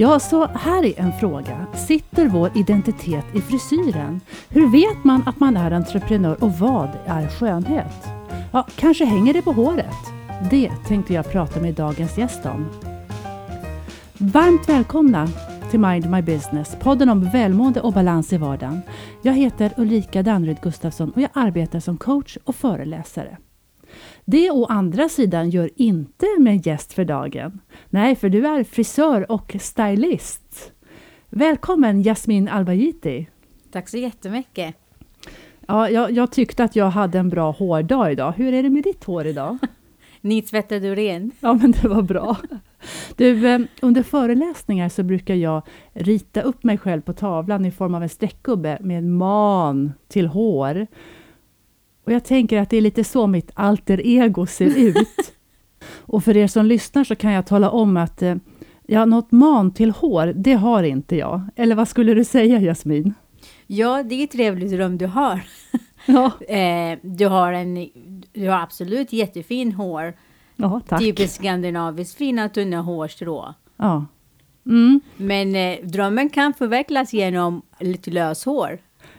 Ja, så här är en fråga. Sitter vår identitet i frisyren? Hur vet man att man är entreprenör och vad är skönhet? Ja, kanske hänger det på håret? Det tänkte jag prata med dagens gäst om. Varmt välkomna till Mind My Business, podden om välmående och balans i vardagen. Jag heter Ulrika Danryd Gustafsson och jag arbetar som coach och föreläsare. Det å andra sidan gör inte med gäst för dagen. Nej, för du är frisör och stylist. Välkommen Jasmin Albayiti. Tack så jättemycket. Ja, jag, jag tyckte att jag hade en bra hårdag idag. Hur är det med ditt hår idag? Nitvättad du ren? Ja, men det var bra. Du, eh, under föreläsningar så brukar jag rita upp mig själv på tavlan i form av en streckgubbe med man till hår. Och jag tänker att det är lite så mitt alter ego ser ut. Och för er som lyssnar så kan jag tala om att eh, ja, något man till hår, det har inte jag. Eller vad skulle du säga Jasmin? Ja, det är ett trevligt rum du har. Ja, Eh, du, har en, du har absolut jättefin hår. ja tack. Typiskt skandinaviskt fina tunna hårstrå. Ja. Mm, Men eh, drömmen kan förverkligas genom lite löshår.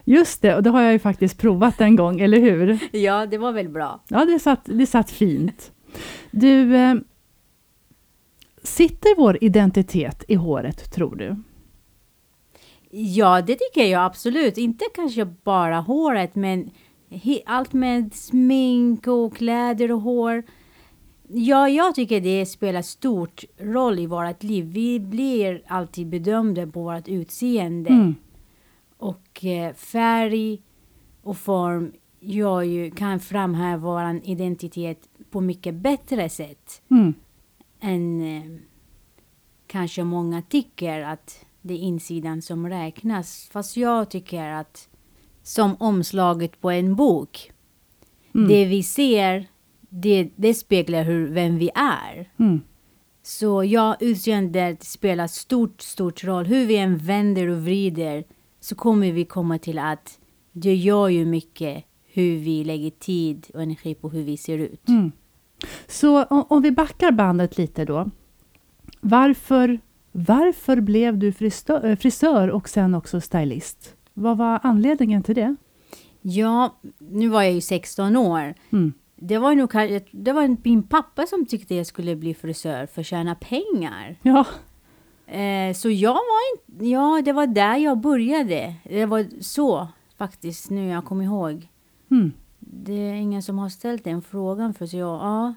Just det, och det har jag ju faktiskt provat en gång, eller hur? Ja, det var väl bra. Ja, det satt, det satt fint. Du, eh, sitter vår identitet i håret, tror du? Ja, det tycker jag absolut. Inte kanske bara håret, men allt med smink och kläder och hår. Ja, jag tycker det spelar stort roll i vårt liv. Vi blir alltid bedömda på vårt utseende. Mm. Och eh, färg och form gör ju, kan framhäva vår identitet på mycket bättre sätt Mm. än eh, kanske många tycker att det är insidan som räknas. Fast jag tycker att som omslaget på en bok, Mm. det vi ser, det, det speglar hur, vem vi är. Mm. Så ja, utseendet spelar stort, stort roll. Hur vi än vänder och vrider så kommer vi komma till att det gör ju mycket hur vi lägger tid och energi på hur vi ser ut. Mm. Så om, om vi backar bandet lite då. Varför, varför blev du frisör, eh, frisör och sen också stylist? Vad var anledningen till det? Ja, nu var jag ju 16 år. Mm. Det var nog det var min pappa som tyckte jag skulle bli frisör för att tjäna pengar. Ja, Eh, så jag var inte, ja det var där jag började. Det var så faktiskt nu jag kommer ihåg. mm. Det är ingen som har ställt den frågan för så jag, ja.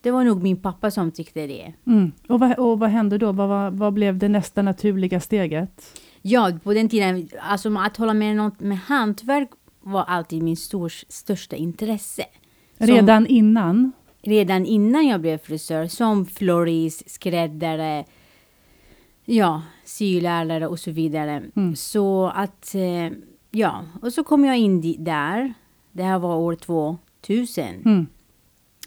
Det var nog min pappa som tyckte det. Mm. Och, vad, och vad hände då? Vad, vad, vad blev det nästa naturliga steget? Ja, på den tiden, alltså att hålla med något med hantverk var alltid min stor, största intresse. Som- Redan innan? redan innan jag blev frisör som florist, skräddare, ja, sylärare och så vidare. Mm. Så att, eh, ja, och så kom jag in där. Det här var år 2000. Mm.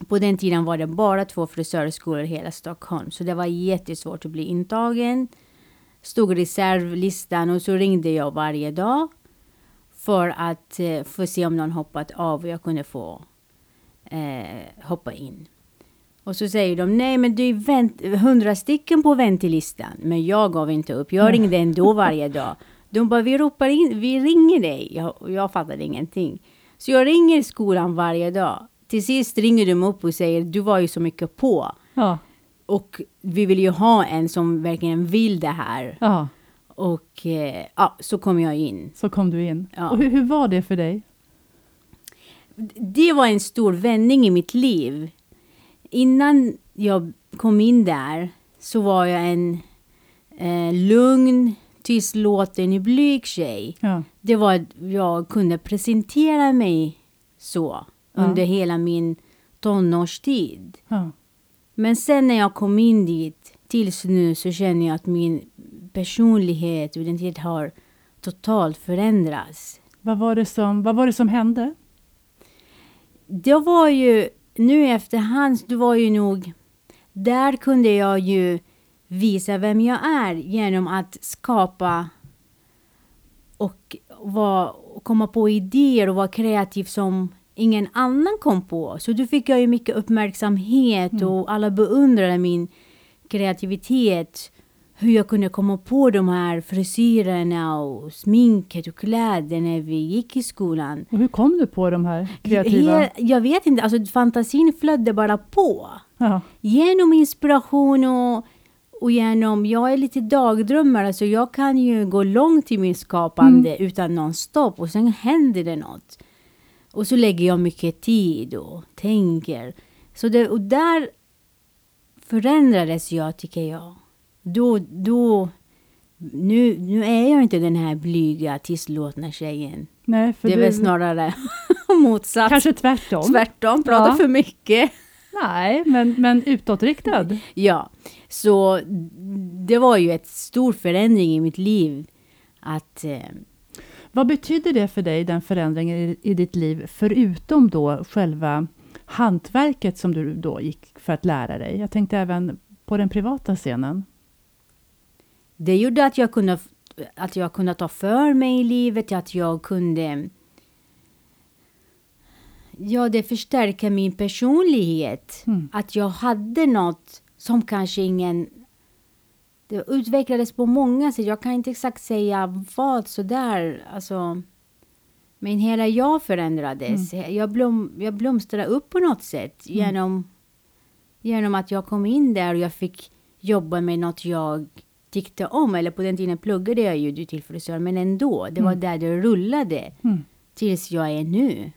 På den tiden var det bara två frisörskolor i hela Stockholm, så det var jättesvårt att bli intagen. Stod reservlistan och så ringde jag varje dag för att eh, få se om någon hoppat av och jag kunde få eh, hoppa in. Och så säger de, nej men det är 100 stycken på väntelistan. Men jag gav inte upp, jag ringde ändå varje dag. De bara, vi ropar in, vi ringer dig. Jag, jag fattade ingenting. Så jag ringer skolan varje dag. Till sist ringer de upp och säger, du var ju så mycket på. Ja, Och vi vill ju ha en som verkligen vill det här. ja, Och eh, ja, så kom jag in. så kom du in. Ja. Och hur, hur var det för dig? det var en stor vändning i mitt liv. Innan jag kom in där så var jag en eh, lugn, tystlåten, blyg tjej. Ja. Det var jag kunde presentera mig så Ja. under hela min tonårstid. Ja. Men sen när jag kom in dit, tills nu, så känner jag att min personlighet och identitet har totalt förändrats. Vad, var det som, vad var det som hände? Det var ju, nu i efterhand, det var ju nog, där kunde jag ju visa vem jag är genom att skapa och, var, komma på idéer och vara kreativ som ingen annan kom på. Så då fick jag ju mycket uppmärksamhet och alla beundrade min kreativitet. Hur jag kunde komma på de här frisyrerna och sminket och kläder när vi gick i skolan. Och hur kom du på de här kreativa? Jag vet inte, alltså fantasin flödde bara på. Ja. Genom inspiration och, och genom, jag är lite dagdrömmare så jag kan ju gå långt i min skapande utan någon stopp och sen händer det något. Och så lägger jag mycket tid och tänker. Så det, och där förändrades jag tycker jag. Då, då, nu, nu är jag inte den här blyga, tystlåtna tjejen. Nej, för Det är du, väl snarare motsatt. Kanske tvärtom. Tvärtom, pratar Ja. för mycket. Nej, men, men utåtriktad. Ja, så det var ju ett stor förändring i mitt liv. Att eh, Vad betyder det för dig, den förändringen i, i ditt liv, förutom då själva hantverket som du då gick för att lära dig? Jag tänkte även på den privata scenen. Det gjorde att jag kunde att jag kunde ta för mig i livet, att jag kunde Ja, det förstärker min personlighet. Mm. Att jag hade något som kanske ingen... Det utvecklades på många sätt. Jag kan inte exakt säga vad sådär. Alltså, men hela jag förändrades. Jag, blom, jag blomstrade upp på något sätt genom, genom att jag kom in där och jag fick jobba med något jag tyckte om. Eller på den tiden pluggade jag ju till frisör, men ändå. Det var där det rullade. Mm. Tills jag är nu.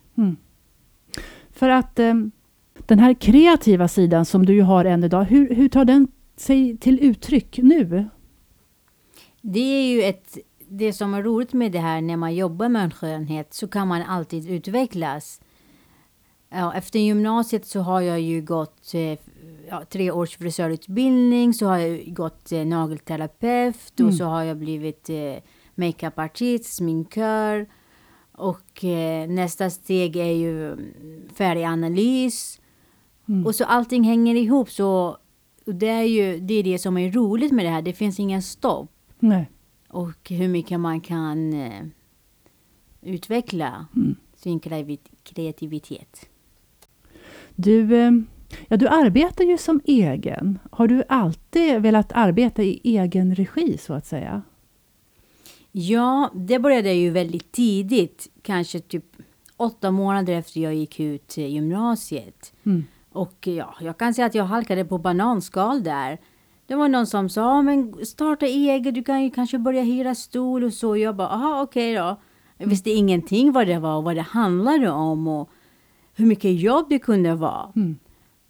För att eh, den här kreativa sidan som du har än idag, hur, hur tar den sig till uttryck nu? Det är ju ett, det som är roligt med det här när man jobbar med en skönhet så kan man alltid utvecklas. Ja, efter gymnasiet så har jag ju gått eh, ja, tre års frisörutbildning, så har jag gått eh, nagelterapeut Mm. och så har jag blivit eh, makeupartist, sminkör. Och eh, nästa steg är ju mm, färganalys. Mm. Och så allting hänger ihop. Så och det är ju det, är det som är roligt med det här. Det finns ingen stopp. Nej. Och hur mycket man kan eh, utveckla Mm. sin kreativitet. Du, eh, ja, du arbetar ju som egen. Har du alltid velat arbeta i egen regi, så att säga? Ja, det började ju väldigt tidigt. Kanske typ åtta månader efter jag gick ut eh, gymnasiet. Mm. Och ja, jag kan säga att jag halkade på bananskal där. Det var någon som sa, "Ja, men starta eget, du kan ju kanske börja hyra stol och så. Jag bara, aha okej då. Jag visste ingenting vad det var och vad det handlade om och hur mycket jobb det kunde vara. Mm.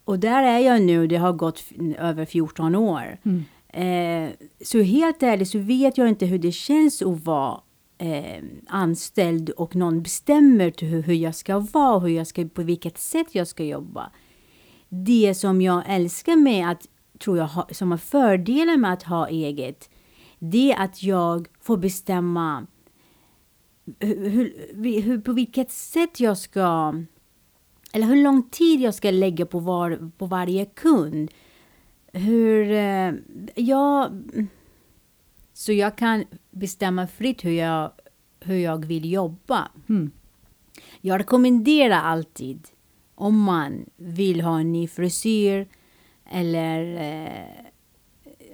Och där är jag nu, det har gått över 14 år. Mm. Eh, så helt ärligt så vet jag inte hur det känns att vara eh, anställd och någon bestämmer hur, hur jag ska vara, hur jag ska, på vilket sätt jag ska jobba. Det som jag älskar med att, tror jag, ha, som är fördelen med att ha eget, det är att jag får bestämma hur, hur, på vilket sätt jag ska eller hur lång tid jag ska lägga på, var, på varje kund. Hur eh, jag... Så jag kan bestämma fritt hur jag, hur jag vill jobba. Mm. Jag rekommenderar alltid om man vill ha en ny frisyr eller eh,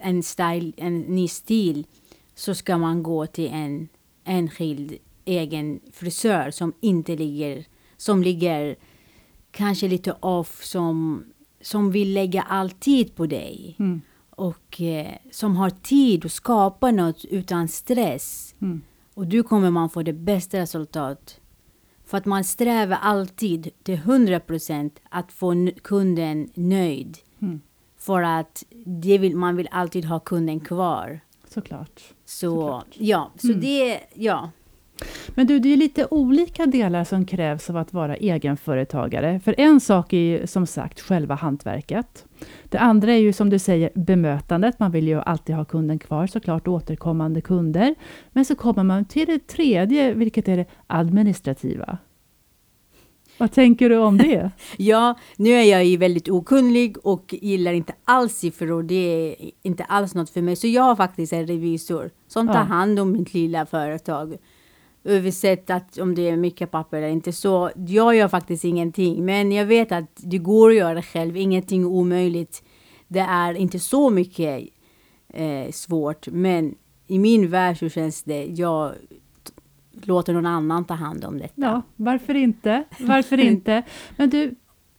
en, style, en ny stil så ska man gå till en enskild egen frisör som inte ligger, som ligger kanske lite off, som, som vill lägga all tid på dig. Mm. Och eh, som har tid att skapa något utan stress. Mm. Och då kommer man få det bästa resultat. För att man strävar alltid till 100% att få kunden nöjd. Mm. För att det vill, man vill alltid ha kunden kvar. Såklart. Så Såklart. ja, så Mm. det, ja. Men du, det är lite olika delar som krävs av att vara egenföretagare. För en sak är ju som sagt själva hantverket. Det andra är ju som du säger bemötandet. Man vill ju alltid ha kunden kvar såklart, återkommande kunder. Men så kommer man till det tredje, vilket är det administrativa. Vad tänker du om det? Ja, nu är jag ju väldigt okunnig och gillar inte alls siffror. Det är inte alls något för mig. Så jag har faktiskt en revisor som tar Ja. hand om mitt lilla företag. Översett att om det är mycket papper eller inte. Så jag gör faktiskt ingenting. Men jag vet att det går att göra själv. Ingenting är omöjligt. Det är inte så mycket eh, svårt. Men i min värld så känns det, jag låter någon annan ta hand om detta. Ja, varför inte? Varför inte? Men du,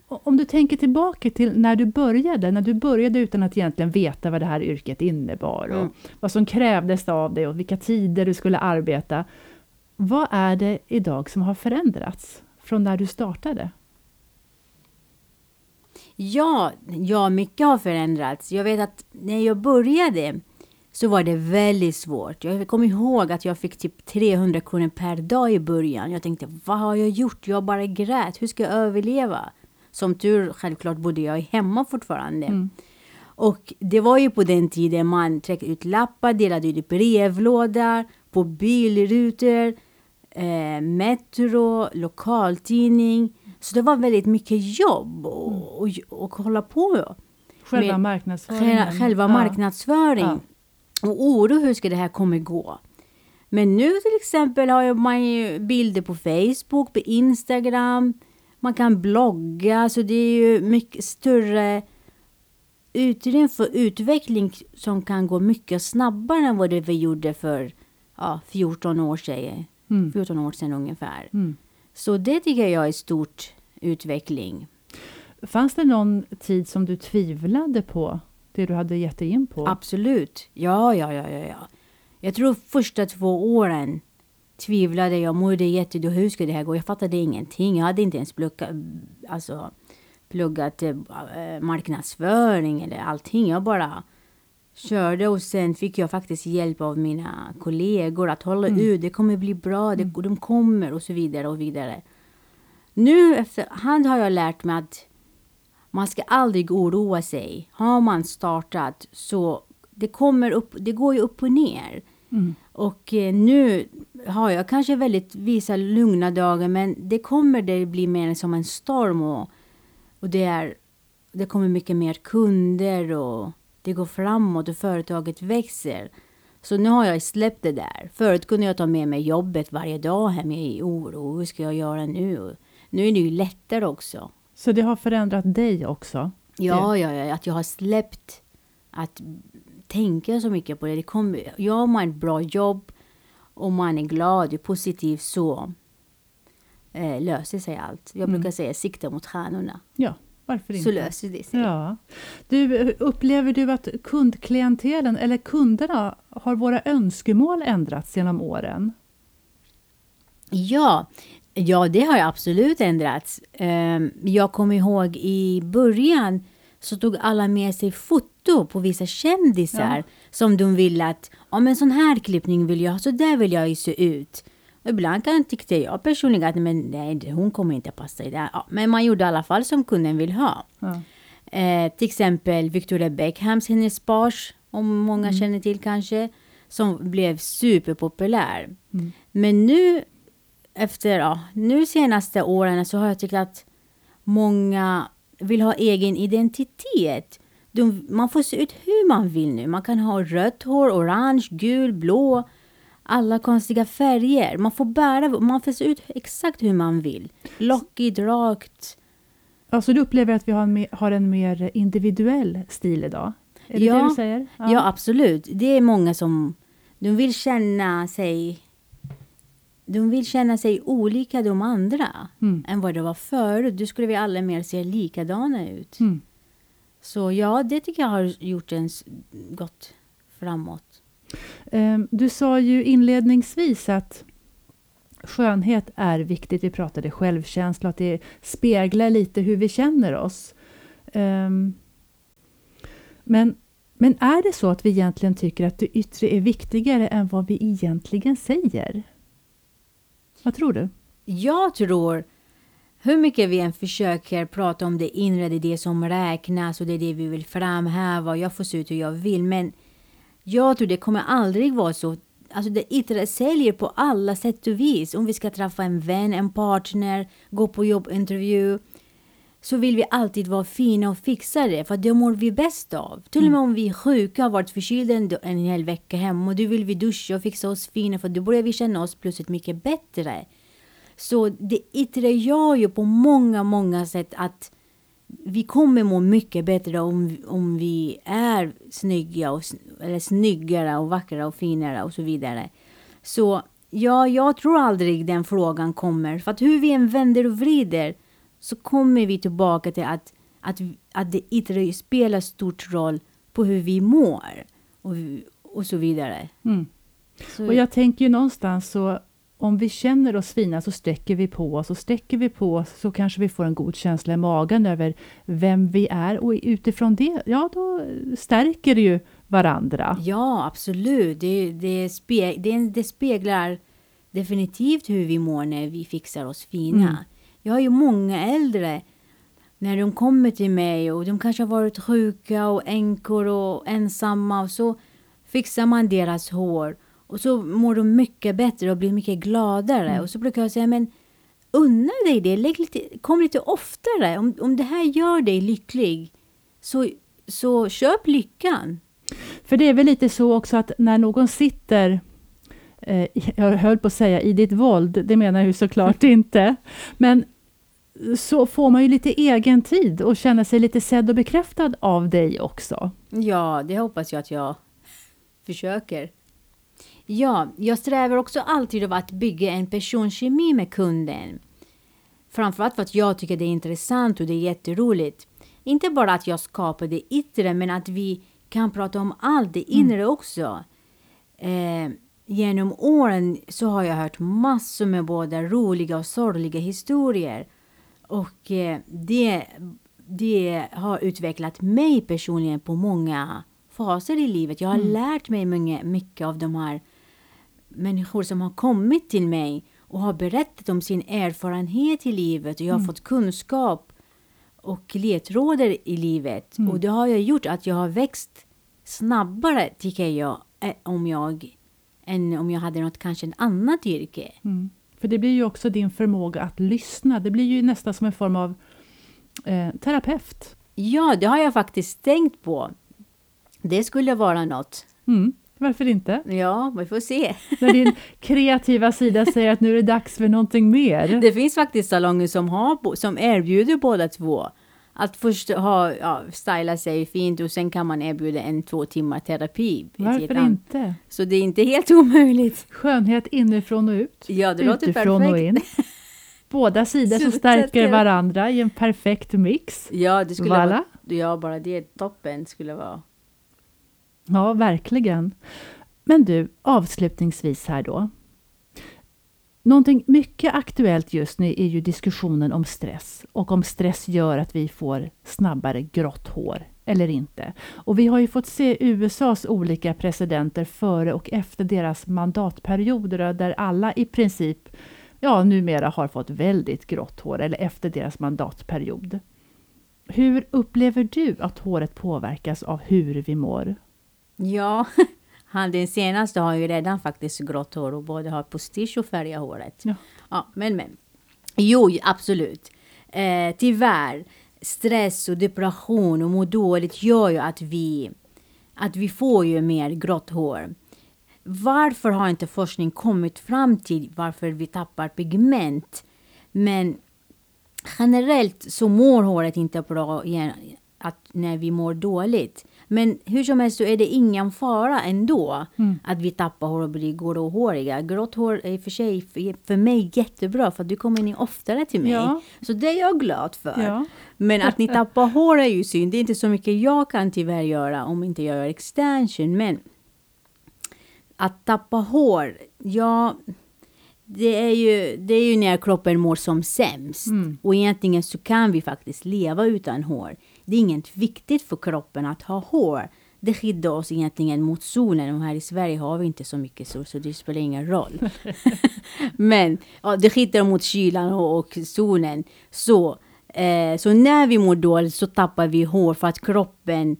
om du tänker tillbaka till när du började, när du började utan att egentligen veta vad det här yrket innebar och Mm. vad som krävdes av dig och vilka tider du skulle arbeta. Vad är det idag som har förändrats från när du startade? Ja, ja, mycket har förändrats. Jag vet att när jag började så var det väldigt svårt. Jag kommer ihåg att jag fick typ 300 kronor per dag i början. Jag tänkte, vad har jag gjort? Jag bara grät. Hur ska jag överleva? Som tur, självklart bodde jag hemma fortfarande. Och det var ju på den tiden man tryckte ut lappar, delade ut brevlådor, på bilrutor, eh, metro, lokaltidning. Så det var väldigt mycket jobb och, och, och hålla på. Själva Med marknadsföringen? Själva, själva Ja. marknadsföring. Ja. Och oro hur ska det här kommer gå. Men nu till exempel har man ju bilder på Facebook, på Instagram. Man kan blogga, så det är ju mycket större utrymme för utveckling som kan gå mycket snabbare än vad det vi gjorde för ja, 14 år sedan. Mm. 14 år sedan ungefär. Mm. Så det tycker jag är stort utveckling. Fanns det någon tid som du tvivlade på det du hade gett dig in på? Absolut. Ja, ja, ja, ja, ja. Jag tror första två åren tvivlade jag. Mådde jättedåligt. Hur ska det här gå? Jag fattade ingenting. Jag hade inte ens pluggat, alltså, pluggat eh, marknadsföring eller allting. Jag bara körde och sen fick jag faktiskt hjälp av mina kollegor att hålla ut. Det kommer bli bra. Det, De kommer och så vidare och vidare. Nu efterhand har jag lärt mig att man ska aldrig oroa sig. Har man startat så det kommer upp, det går ju upp och ner. Mm. Och eh, nu har jag kanske väldigt vissa lugna dagar men det kommer det bli mer som en storm och, och det, är, det kommer mycket mer kunder och det går framåt och företaget växer. Så nu har jag släppt det där. Förut kunde jag ta med mig jobbet varje dag hem i oro. Hur ska jag göra nu? Nu är det ju lättare också. Så det har förändrat dig också? Ja, ja, ja, att jag har släppt att tänka så mycket på det. det kommer, gör man ett bra jobb och man är glad och positiv så eh, löser sig allt. Jag brukar säga sikta mot stjärnorna. Ja, varför inte? Så löser det sig. Ja. Du, upplever du att kundklientelen, eller kunderna, har våra önskemål ändrats genom åren? Ja, ja, det har absolut ändrats. Ehm, Jag kommer ihåg i början så tog alla med sig foto på vissa kändisar Ja. som de ville att, ja men sån här klippning vill jag ha, så där vill jag ju se ut. Ibland kan, tyckte jag personligen att men nej, hon kommer inte passa i det här. Ja, men man gjorde i alla fall som kunden vill ha. Ja. Eh, till exempel Victoria Beckhams, hennes page, om många känner till kanske, som blev superpopulär. Men nu, efter, ja, nu senaste åren så har jag tyckt att många vill ha egen identitet. De, man får se ut hur man vill nu. Man kan ha rött hår, orange, gul, blå, alla konstiga färger. Man får bära, man får se ut exakt hur man vill. Lockigt, rakt. Alltså du upplever att vi har en, mer, har en mer individuell stil idag? Är det Ja. det du säger? Ja. absolut. Det är många som de vill känna sig de vill känna sig olika de andra Mm. än vad det var förut. Du skulle vi alla mer se likadana ut. Mm. Så ja, det tycker jag har gjort en gått framåt. Ehm, du sa ju inledningsvis att skönhet är viktigt. Vi pratade självkänsla, att det speglar lite hur vi känner oss. Ehm, men, men är det så att vi egentligen tycker att det yttre är viktigare än vad vi egentligen säger? Vad tror du? Jag tror, hur mycket vi än försöker prata om det inre, det är det som räknas och det är det vi vill framhäva och jag får se ut hur jag vill. Men jag tror det kommer aldrig vara så. Alltså det yttre säljer på alla sätt och vis. Om vi ska träffa en vän, en partner, gå på jobbintervju. Så vill vi alltid vara fina och fixa det, för det mår vi bäst av. Till och med om vi är sjuka, har varit förkylda en, en hel vecka hemma och då vill vi duscha och fixa oss fina, för då börjar vi känna oss plötsligt mycket bättre. Så det yttre gör ju på många, många sätt att vi kommer må mycket bättre om, om vi är snygga och, eller snyggare och vackrare och finare och så vidare. Så ja, jag tror aldrig den frågan kommer. För att hur vi än vänder och vrider så kommer vi tillbaka till att, att, att det yttre spelar stort roll på hur vi mår och, och så vidare. Mm. Så, Och jag tänker ju någonstans så om vi känner oss fina så sträcker vi på oss och sträcker vi på oss så kanske vi får en god känsla i magen över vem vi är och utifrån det, ja då stärker det ju varandra. Ja, absolut. Det, det, spe, det, det speglar definitivt hur vi mår när vi fixar oss fina. Mm. Jag har ju många äldre när de kommer till mig och de kanske har varit sjuka och änkor och ensamma och så fixar man deras hår och så mår de mycket bättre och blir mycket gladare. Mm. Och så brukar jag säga, men unna dig det, Lägg lite, kom lite oftare. Om, om det här gör dig lycklig, så, så köp lyckan. För det är väl lite så också att när någon sitter eh, jag höll på att säga i ditt våld, det menar jag ju såklart inte. Men så får man ju lite egen tid och känna sig lite sedd och bekräftad av dig också. Ja, det hoppas jag att jag försöker. Ja, jag strävar också alltid av att bygga en personkemi med kunden. Framförallt för att jag tycker det är intressant och det är jätteroligt. Inte bara att jag skapar det yttre, men att vi kan prata om allt det inre också. Eh, genom åren så har jag hört massor med både roliga och sorgliga historier. Och eh, det, det har utvecklat mig personligen på många faser i livet. Jag har lärt mig mycket av de här människor som har kommit till mig och har berättat om sin erfarenhet i livet och jag har fått kunskap och ledtrådar i livet. Och det har ju gjort att jag har växt snabbare, tycker jag, eh, om jag än om jag hade något kanske ett annat yrke. Mm. För det blir ju också din förmåga att lyssna. Det blir ju nästan som en form av eh, terapeut. Ja, det har jag faktiskt tänkt på. Det skulle vara något. Mm. Varför inte? Ja, vi får se. När din kreativa sida säger att nu är det dags för någonting mer. Det finns faktiskt salonger som, har, som erbjuder båda två. Att först ha, ja, styla sig fint och sen kan man erbjuda en två timmar terapi. Varför inte? Så det är inte helt omöjligt. Skönhet inifrån och ut. Ja, det låter utifrån och in. perfekt. Båda sidor som stärker varandra i en perfekt mix. Ja, det skulle Voilà. vara... Ja, bara det toppen skulle vara. Ja, verkligen. Men du, avslutningsvis här då. Någonting mycket aktuellt just nu är ju diskussionen om stress och om stress gör att vi får snabbare grått hår eller inte. Och vi har ju fått se USAs olika presidenter före och efter deras mandatperioder där alla i princip ja, numera har fått väldigt grått hår eller efter deras mandatperiod. Hur upplever du att håret påverkas av hur vi mår? Ja, han den senaste har ju redan faktiskt grått hår och både har postige och färgat håret. Ja. Ja, men men. Jo, absolut. Eh, tyvärr, stress och depression och må dåligt gör ju att vi, att vi får ju mer grått hår. Varför har inte forskning kommit fram till varför vi tappar pigment? Men generellt så mår håret inte bra igen att när vi mår dåligt. Men hur som helst så är det ingen fara ändå att vi tappar hår och blir gråhåriga. Grått hår är för sig för, mig jättebra för att du kommer in oftare till mig. Ja. Så det är jag glad för. Ja. Men att ni tappar hår är ju synd. Det är inte så mycket jag kan tyvärr göra om inte jag gör extension. Men att tappa hår, ja, det är ju, det är ju när kroppen mår som sämst. Och egentligen så kan vi faktiskt leva utan hår. Det är inget viktigt för kroppen att ha hår. Det skyddar oss egentligen mot solen och här i Sverige har vi inte så mycket sol så det spelar ingen roll. Men ja, det skyddar mot kylan och, och solen. Så, eh, så när vi mår dåligt så tappar vi hår för att kroppen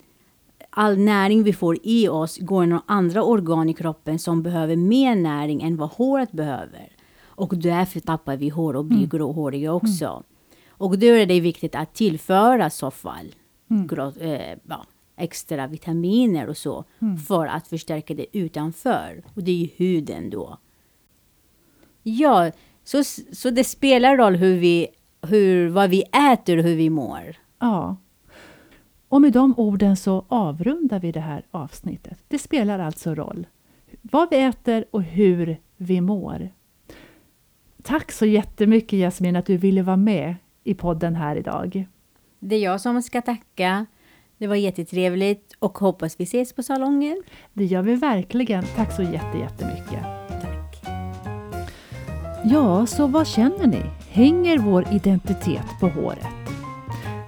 all näring vi får i oss går några andra organ i kroppen som behöver mer näring än vad håret behöver. Och därför tappar vi hår och blir gråhåriga också. Och då är det viktigt att tillföra så fall grå, eh, ja, extra vitaminer och så för att förstärka det utanför. Och det är ju huden då. Ja, så, så det spelar roll hur vi, hur, vad vi äter och hur vi mår. Ja. Och med de orden så avrundar vi det här avsnittet. Det spelar alltså roll vad vi äter och hur vi mår. Tack så jättemycket Jasmin att du ville vara med i podden här idag. Det är jag som ska tacka. Det var jättetrevligt och hoppas vi ses på salongen. Det gör vi verkligen. Tack så jättemycket. Tack. Ja, så vad känner ni? Hänger vår identitet på håret?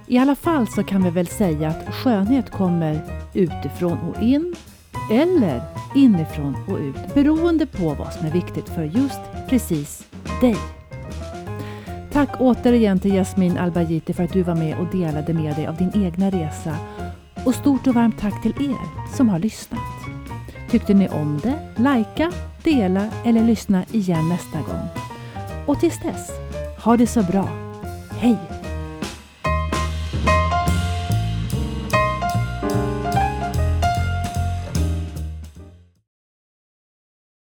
I alla fall så kan vi väl säga att skönhet kommer utifrån och in eller inifrån och ut beroende på vad som är viktigt för just precis dig. Tack återigen till Jasmin Albajiti för att du var med och delade med dig av din egna resa. Och stort och varmt tack till er som har lyssnat. Tyckte ni om det? Lajka, dela eller lyssna igen nästa gång. Och tills dess, ha det så bra. Hej!